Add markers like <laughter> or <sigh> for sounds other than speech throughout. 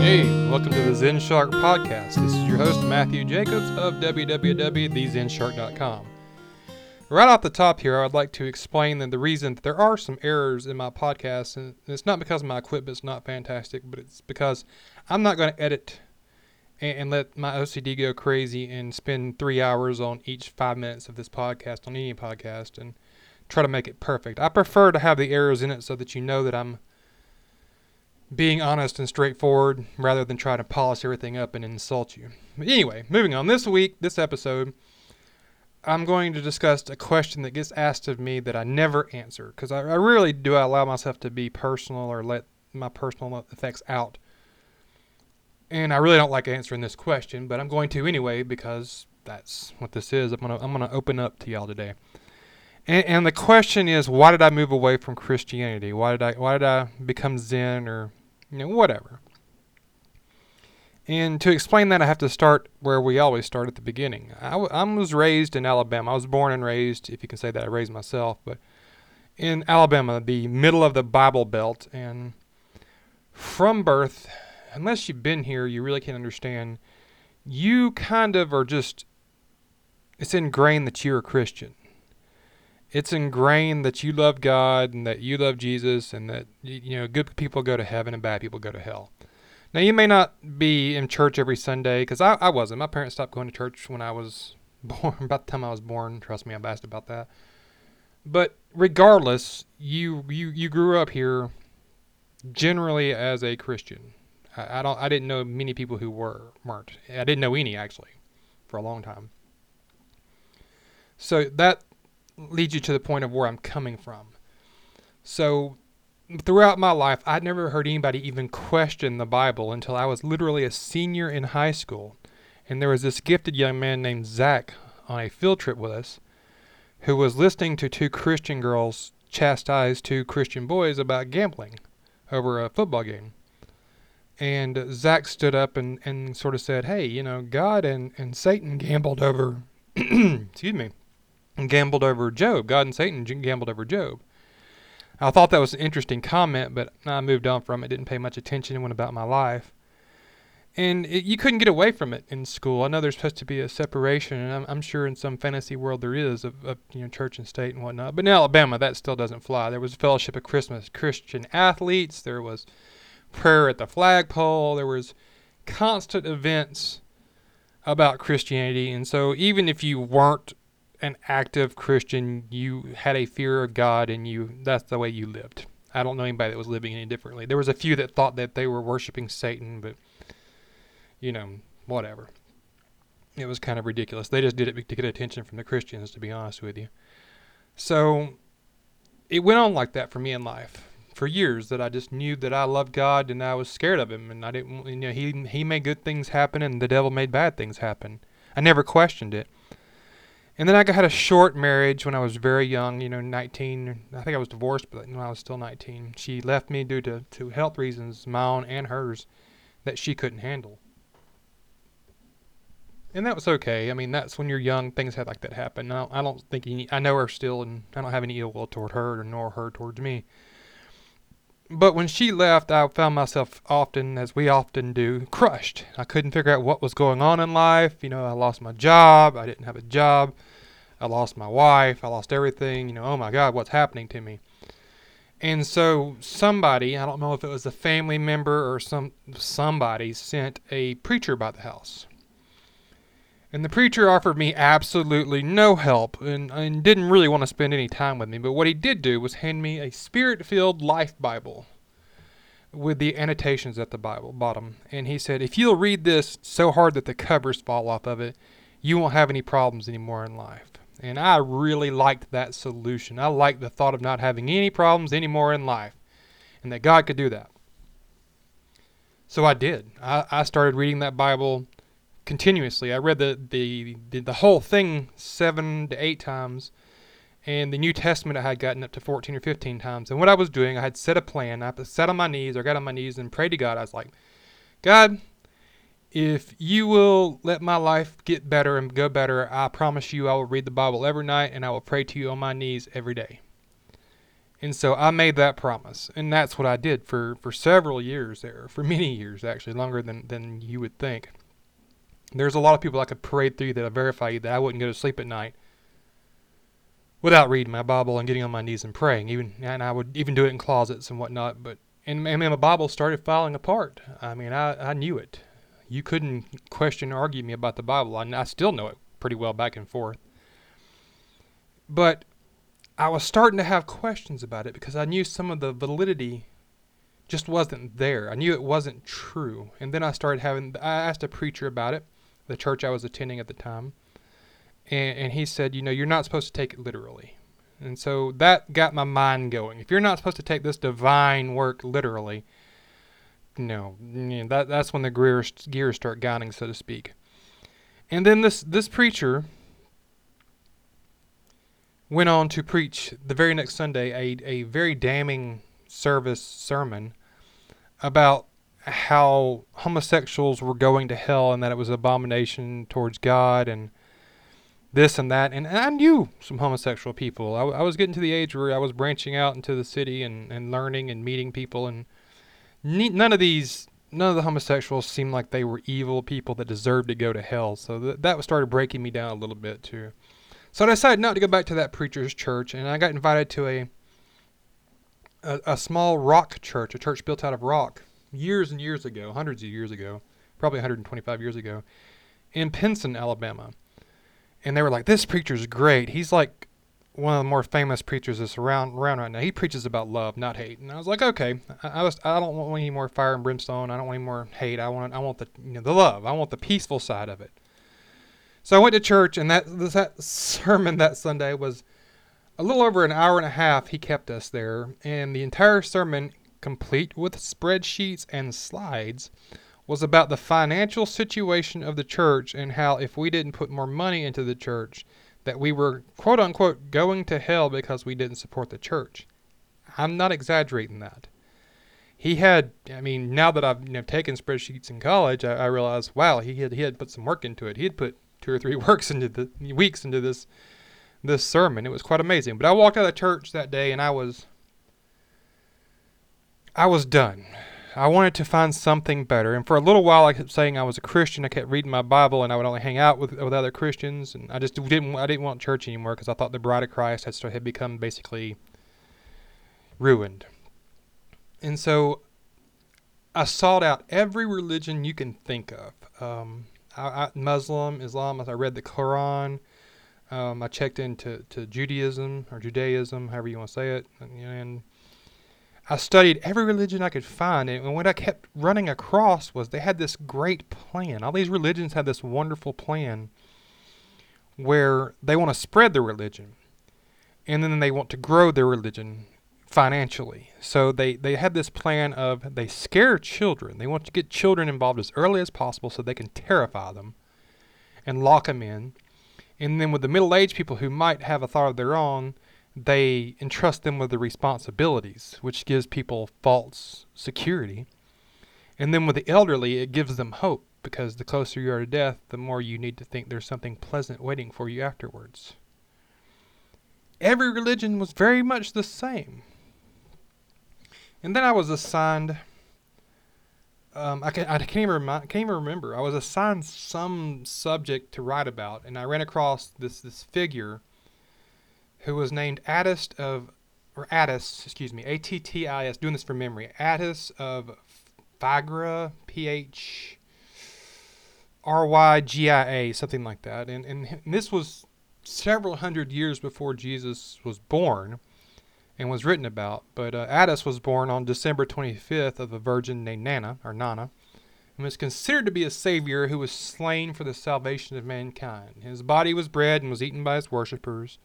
Hey, welcome to the Zen Shark Podcast. This is your host, Matthew Jacobs of www.thezenshark.com. Right off the top here, I would like to explain that the reason that there are some errors in my podcast, and it's not because my equipment's not fantastic, but it's because I'm not going to edit and, and let my OCD go crazy and spend three hours on each five minutes of this podcast on any podcast and try to make it perfect. I prefer to have the errors in it so that you know that I'm being honest and straightforward rather than trying to polish everything up and insult you. But anyway, moving on. This week, this episode, I'm going to discuss a question that gets asked of me that I never answer because I, I really do I allow myself to be personal or let my personal effects out. And I really don't like answering this question, but I'm going to anyway because that's what this is. I'm gonna I'm gonna open up to y'all today. And, and the question is, why did I move away from Christianity? Why did I why did I become Zen or you know, whatever. And to explain that, I have to start where we always start at the beginning. I, w- I was raised in Alabama. I was born and raised, if you can say that, I raised myself, but in Alabama, the middle of the Bible Belt. And from birth, unless you've been here, you really can't understand. You kind of are just, it's ingrained that you're a Christian it's ingrained that you love God and that you love Jesus and that you know good people go to heaven and bad people go to hell. Now you may not be in church every Sunday because I, I wasn't. My parents stopped going to church when I was <laughs> born. About the time I was born, trust me, I'm asked about that. But regardless, you you you grew up here generally as a Christian. I, I don't I didn't know many people who were weren't. I didn't know any actually for a long time. So that leads you to the point of where I'm coming from. So, throughout my life, I'd never heard anybody even question the Bible until I was literally a senior in high school. And there was this gifted young man named Zach on a field trip with us who was listening to two Christian girls chastise two Christian boys about gambling over a football game. And Zach stood up and, and sort of said, Hey, you know, God and, and Satan gambled over, <clears throat> excuse me, gambled over Job. God and Satan gambled over Job. I thought that was an interesting comment, but I moved on from it. Didn't pay much attention and went about my life. And it, you couldn't get away from it in school. I know there's supposed to be a separation, and I'm, I'm sure in some fantasy world there is of, of, you know church and state and whatnot. But in Alabama, that still doesn't fly. There was Fellowship of Christmas Christian athletes. There was prayer at the flagpole. There was constant events about Christianity, and so even if you weren't an active Christian, you had a fear of God and you that's the way you lived. I don't know anybody that was living any differently. There was a few that thought that they were worshiping Satan, but you know, whatever. It was kind of ridiculous. They just did it to get attention from the Christians, to be honest with you. So it went on like that for me in life for years that I just knew that I loved God and I was scared of him and I didn't you know he he made good things happen and the devil made bad things happen. I never questioned it. And then I had a short marriage when I was very young, you know, 19. I think I was divorced, but when I was still 19. She left me due to, to health reasons, my own and hers, that she couldn't handle. And that was okay. I mean, that's when you're young, things had like that happen. I don't, I don't think any, I know her still, and I don't have any ill will toward her, nor her towards me. But when she left, I found myself often, as we often do, crushed. I couldn't figure out what was going on in life. You know, I lost my job. I didn't have a job. I lost my wife. I lost everything. You know, oh my God, what's happening to me? And so somebody, I don't know if it was a family member or some somebody, sent a preacher by the house. And the preacher offered me absolutely no help and, and didn't really want to spend any time with me. But what he did do was hand me a spirit filled life Bible with the annotations at the Bible bottom. And he said, if you'll read this so hard that the covers fall off of it, you won't have any problems anymore in life. And I really liked that solution. I liked the thought of not having any problems anymore in life and that God could do that. So I did. I, I started reading that Bible continuously. I read the, the, the, the whole thing seven to eight times. And the New Testament I had gotten up to 14 or 15 times. And what I was doing, I had set a plan. I sat on my knees or got on my knees and prayed to God. I was like, God, if you will let my life get better and go better, I promise you I will read the Bible every night and I will pray to you on my knees every day. And so I made that promise, and that's what I did for, for several years there, for many years actually, longer than, than you would think. There's a lot of people I could parade through that I verify you that I wouldn't go to sleep at night without reading my Bible and getting on my knees and praying. Even and I would even do it in closets and whatnot. But and, and my Bible started falling apart. I mean, I, I knew it. You couldn't question or argue me about the Bible. I, I still know it pretty well back and forth. But I was starting to have questions about it because I knew some of the validity just wasn't there. I knew it wasn't true. And then I started having, I asked a preacher about it, the church I was attending at the time. And, and he said, you know, you're not supposed to take it literally. And so that got my mind going. If you're not supposed to take this divine work literally, no, that that's when the gears gears start guiding, so to speak. And then this this preacher went on to preach the very next Sunday a a very damning service sermon about how homosexuals were going to hell and that it was an abomination towards God and this and that. And, and I knew some homosexual people. I, I was getting to the age where I was branching out into the city and, and learning and meeting people. And ne- none of these, none of the homosexuals seemed like they were evil people that deserved to go to hell. So th- that started breaking me down a little bit too. So I decided not to go back to that preacher's church, and I got invited to a, a a, small rock church, a church built out of rock, years and years ago, hundreds of years ago, probably 125 years ago, in Pinson, Alabama. And they were like, "This preacher's great. He's like one of the more famous preachers that's around around right now. He preaches about love, not hate." And I was like, "Okay, I, I was I don't want any more fire and brimstone. I don't want any more hate. I want I want the you know the love. I want the peaceful side of it." So I went to church, and that that sermon that Sunday was a little over an hour and a half. He kept us there, and the entire sermon, complete with spreadsheets and slides, was about the financial situation of the church and how if we didn't put more money into the church, that we were quote unquote going to hell because we didn't support the church. I'm not exaggerating that. He had, I mean, now that I've you know, taken spreadsheets in college, I, I realized, wow, he had he had put some work into it. He had put two or three <laughs> works into the weeks into this this sermon. It was quite amazing. But I walked out of church that day and I was I was done. I wanted to find something better. And for a little while I kept saying I was a Christian. I kept reading my Bible and I would only hang out with with other Christians and I just didn't I didn't want church anymore because I thought the bride of Christ had had become basically ruined. And so I sought out every religion you can think of. Um, I, I, Muslim, Islam. I read the Quran. Um, I checked into to Judaism or Judaism, however you want to say it, and, and I studied every religion I could find. And what I kept running across was they had this great plan. All these religions had this wonderful plan where they want to spread their religion, and then they want to grow their religion financially. So they, they have this plan of they scare children. They want to get children involved as early as possible so they can terrify them and lock them in. And then with the middle aged people who might have a thought of their own, they entrust them with the responsibilities, which gives people false security. And then with the elderly, it gives them hope because the closer you are to death, the more you need to think there's something pleasant waiting for you afterwards. Every religion was very much the same. And then I was assigned. Um, I, can, I can't even remi- can't even remember. I was assigned some subject to write about, and I ran across this this figure who was named Attis of, or Attis, excuse me, A T T I S. Doing this from memory. Attis of Phrygia, P H R Y G I A, something like that. And, and and this was several hundred years before Jesus was born and was written about. But uh, Attis was born on December 25th of a virgin named Nana, or Nana, and was considered to be a savior who was slain for the salvation of mankind. His body was bread and was eaten by his worshippers.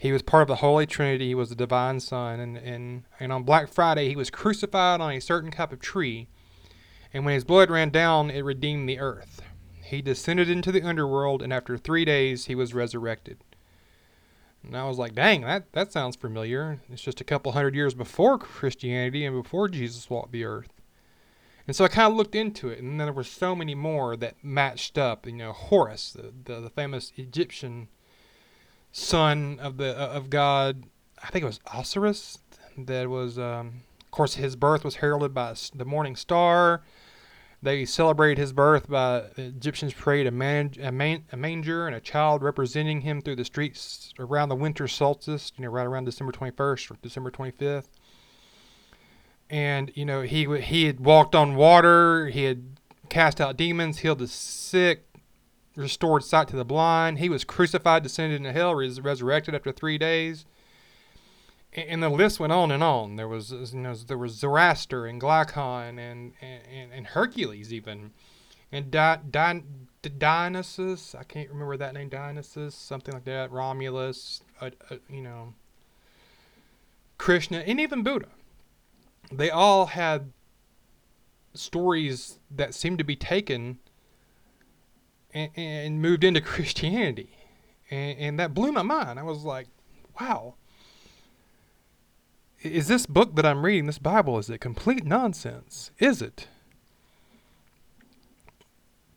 He was part of the Holy Trinity. He was the divine Son. And, and, and on Black Friday, he was crucified on a certain type of tree. And when his blood ran down, it redeemed the earth. He descended into the underworld, and after three days, he was resurrected. And I was like, dang, that, that sounds familiar. It's just a couple hundred years before Christianity and before Jesus walked the earth. And so I kind of looked into it, and then there were so many more that matched up. You know, Horus, the, the, the famous Egyptian son of the uh, of God, I think it was Osiris that was, um, of course, his birth was heralded by the morning star. They celebrated his birth by the Egyptians created a, man, a, man, a manger and a child representing him through the streets around the winter solstice, you know, right around December 21st or December 25th. And you know, he he had walked on water, he had cast out demons, healed the sick, restored sight to the blind. He was crucified, descended into hell, was resurrected after three days. And the list went on and on. There was, you know, there was Zoroaster and Glaucon and, and, and Hercules even, and Di, Di, Dionysus. I can't remember that name. Dionysus, something like that. Romulus, uh, uh, you know, Krishna, and even Buddha. They all had stories that seemed to be taken and, and moved into <laughs> Christianity. And, and that blew my mind. I was like, wow. Is this book that I'm reading, this Bible, is it complete nonsense? Is it?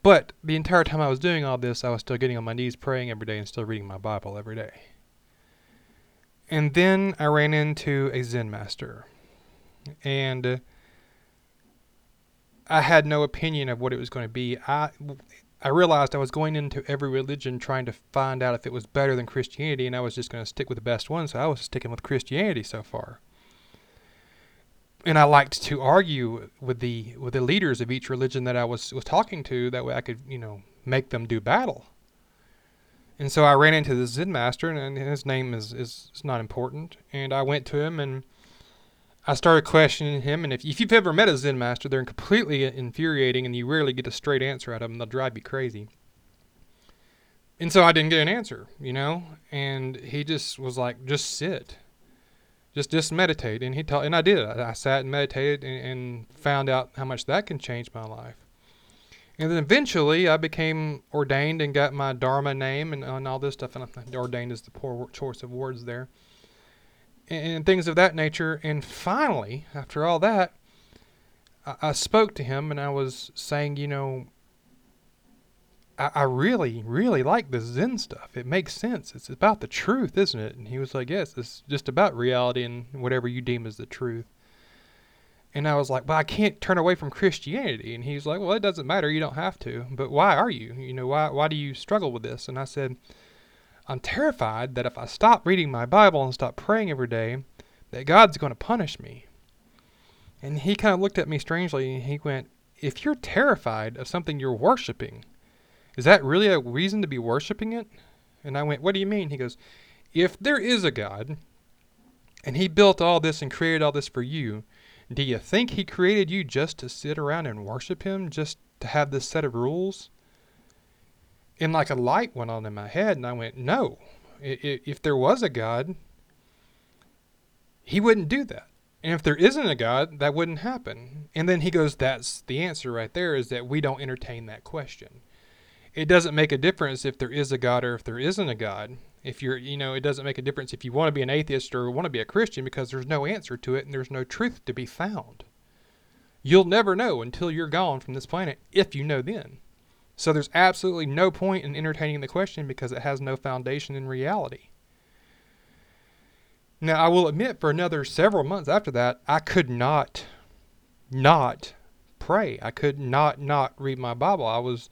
But the entire time I was doing all this, I was still getting on my knees praying every day and still reading my Bible every day. And then I ran into a Zen master. And I had no opinion of what it was going to be. I I realized I was going into every religion trying to find out if it was better than Christianity, and I was just going to stick with the best one. So I was sticking with Christianity so far. And I liked to argue with the with the leaders of each religion that I was was talking to. That way, I could you know make them do battle. And so I ran into the Zen master, and his name is, is, is not important. And I went to him and I started questioning him, and if, if you've ever met a Zen master, they're completely infuriating, and you rarely get a straight answer out of them. They'll drive you crazy. And so I didn't get an answer, you know, and he just was like, "Just sit, just just meditate." And he taught, and I did. I, I sat and meditated, and, and found out how much that can change my life. And then eventually, I became ordained and got my Dharma name and, and all this stuff. And ordained is the poor choice of words there and things of that nature. And finally, after all that, I, I spoke to him and I was saying, you know, I, I really, really like this Zen stuff. It makes sense. It's about the truth, isn't it? And he was like, yes, it's just about reality and whatever you deem as the truth. And I was like, well, I can't turn away from Christianity. And he's like, well, it doesn't matter. You don't have to. But why are you? You know, why, why do you struggle with this? And I said, I'm terrified that if I stop reading my Bible and stop praying every day, that God's going to punish me. And he kind of looked at me strangely and he went, If you're terrified of something you're worshiping, is that really a reason to be worshiping it? And I went, What do you mean? He goes, If there is a God, and he built all this and created all this for you, do you think he created you just to sit around and worship him, just to have this set of rules? And like a light went on in my head, and I went, no. If there was a God, he wouldn't do that. And if there isn't a God, that wouldn't happen. And then he goes, that's the answer right there is that we don't entertain that question. It doesn't make a difference if there is a God or if there isn't a God. If you're, you know, it doesn't make a difference if you want to be an atheist or want to be a Christian because there's no answer to it and there's no truth to be found. You'll never know until you're gone from this planet if you know then. So there's absolutely no point in entertaining the question because it has no foundation in reality. Now, I will admit, for another several months after that, I could not, not pray. I could not, not read my Bible. I was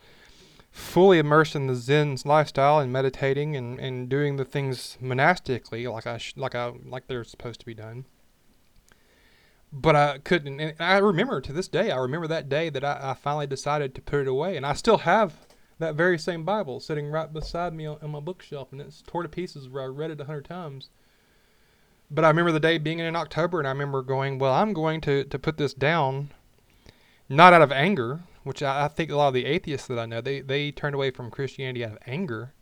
fully immersed in the Zen lifestyle and meditating and, and doing the things monastically, like I sh- like I like they're supposed to be done but I couldn't. And I remember to this day, I remember that day that I, I, finally decided to put it away. And I still have that very same Bible sitting right beside me on, on my bookshelf. And it's torn to pieces where I read it a hundred times. But I remember the day being in October, and I remember going, Well, I'm going to, to put this down, not out of anger, which I, I think a lot of the atheists that I know, they, they turned away from Christianity out of anger.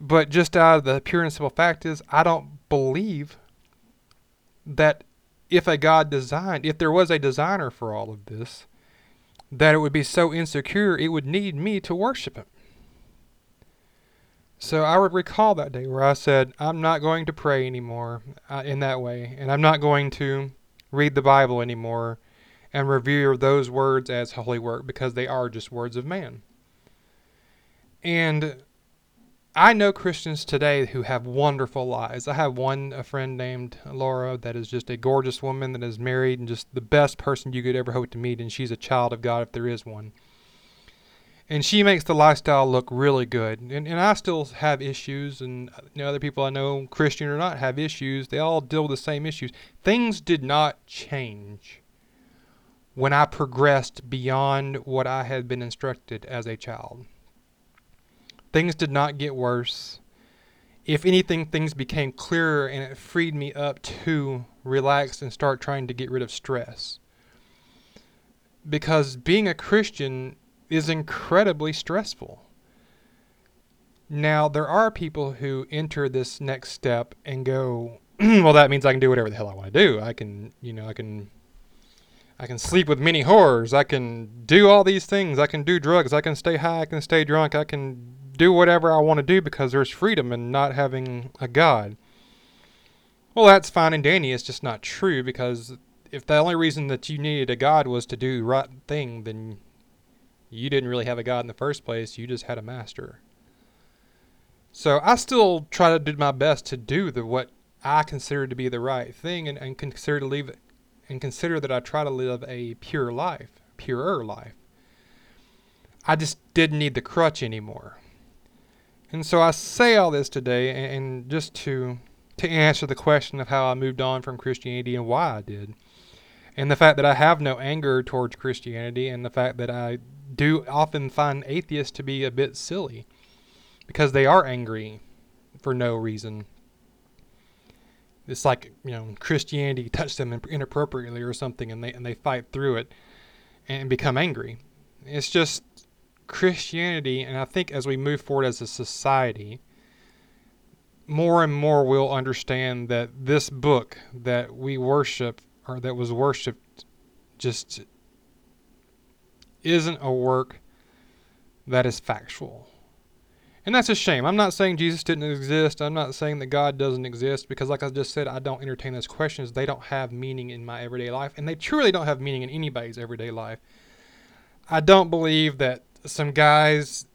But just out of the pure and simple fact is, I don't believe that if a God designed, if there was a designer for all of this, that it would be so insecure it would need me to worship him. So I would recall that day where I said, I'm not going to pray anymore uh, in that way, and I'm not going to read the Bible anymore and revere those words as holy work because they are just words of man. And I know Christians today who have wonderful lives. I have one a friend named Laura that is just a gorgeous woman that is married and just the best person you could ever hope to meet and she's a child of God if there is one. And she makes the lifestyle look really good. And and I still have issues and you know, other people I know, Christian or not, have issues. They all deal with the same issues. Things did not change when I progressed beyond what I had been instructed as a child. Things did not get worse. If anything, things became clearer and it freed me up to relax and start trying to get rid of stress. Because being a Christian is incredibly stressful. Now, there are people who enter this next step and go, <clears throat> well, that means I can do whatever the hell I want to do. I can, you know, I can I can sleep with many horrors. I can do all these things. I can do drugs. I can stay high. I can stay drunk. I can do whatever I want to do because there's freedom in not having a God. Well, that's fine and dandy. It's just not true because if the only reason that you needed a God was to do the right thing, then you didn't really have a God in the first place. You just had a master. So I still try to do my best to do the what I consider to be the right thing and, and consider to leave and consider that I try to live a pure life, purer life. I just didn't need the crutch anymore. And so I say all this today and just to to answer the question of how I moved on from Christianity and why I did. And the fact that I have no anger towards Christianity and the fact that I do often find atheists to be a bit silly because they are angry for no reason. It's like, you know, Christianity touched them inappropriately or something and they and they fight through it and become angry. It's just Christianity, and I think as we move forward as a society, more and more we'll understand that this book that we worship or that was worshiped just isn't a work that is factual. And that's a shame. I'm not saying Jesus didn't exist. I'm not saying that God doesn't exist because, like I just said, I don't entertain those questions. They don't have meaning in my everyday life, and they truly don't have meaning in anybody's everyday life. I don't believe that some guys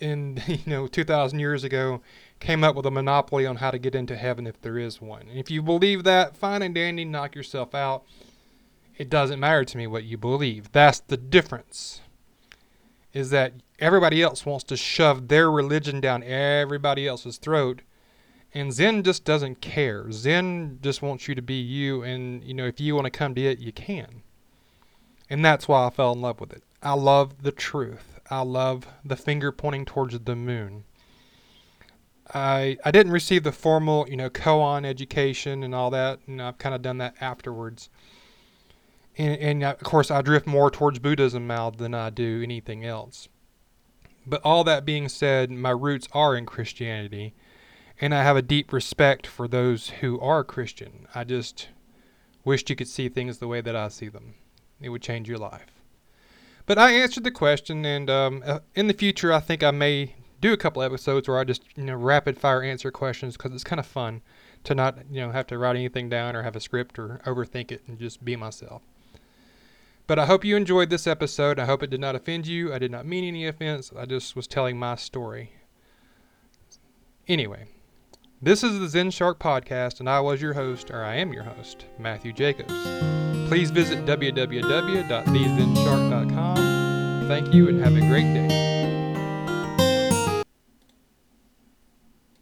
in <laughs> you know 2000 years ago came up with a monopoly on how to get into heaven if there is one. And if you believe that, fine and dandy, knock yourself out. It doesn't matter to me what you believe. That's the difference. Is that everybody else wants to shove their religion down everybody else's throat. And Zen just doesn't care. Zen just wants you to be you and you know if you want to come to it, you can. And that's why I fell in love with it. I love the truth. I love the finger pointing towards the moon. I I didn't receive the formal, you know, koan education and all that, and I've kind of done that afterwards. And, and uh, of course, I drift more towards Buddhism now than I do anything else. But all that being said, my roots are in Christianity, and I have a deep respect for those who are Christian. I just wished you could see things the way that I see them. It would change your life. But I answered the question, and um, uh, in the future, I think I may do a couple episodes where I just you know rapid fire answer questions because it's kind of fun to not you know have to write anything down or have a script or overthink it and just be myself. But I hope you enjoyed this episode. I hope it did not offend you. I did not mean any offense. I just was telling my story. Anyway, this is the Zen Shark podcast, and I was your host, or I am your host, Matthew Jacobs. Please visit www.thezenshark.com. Thank you and have a great day.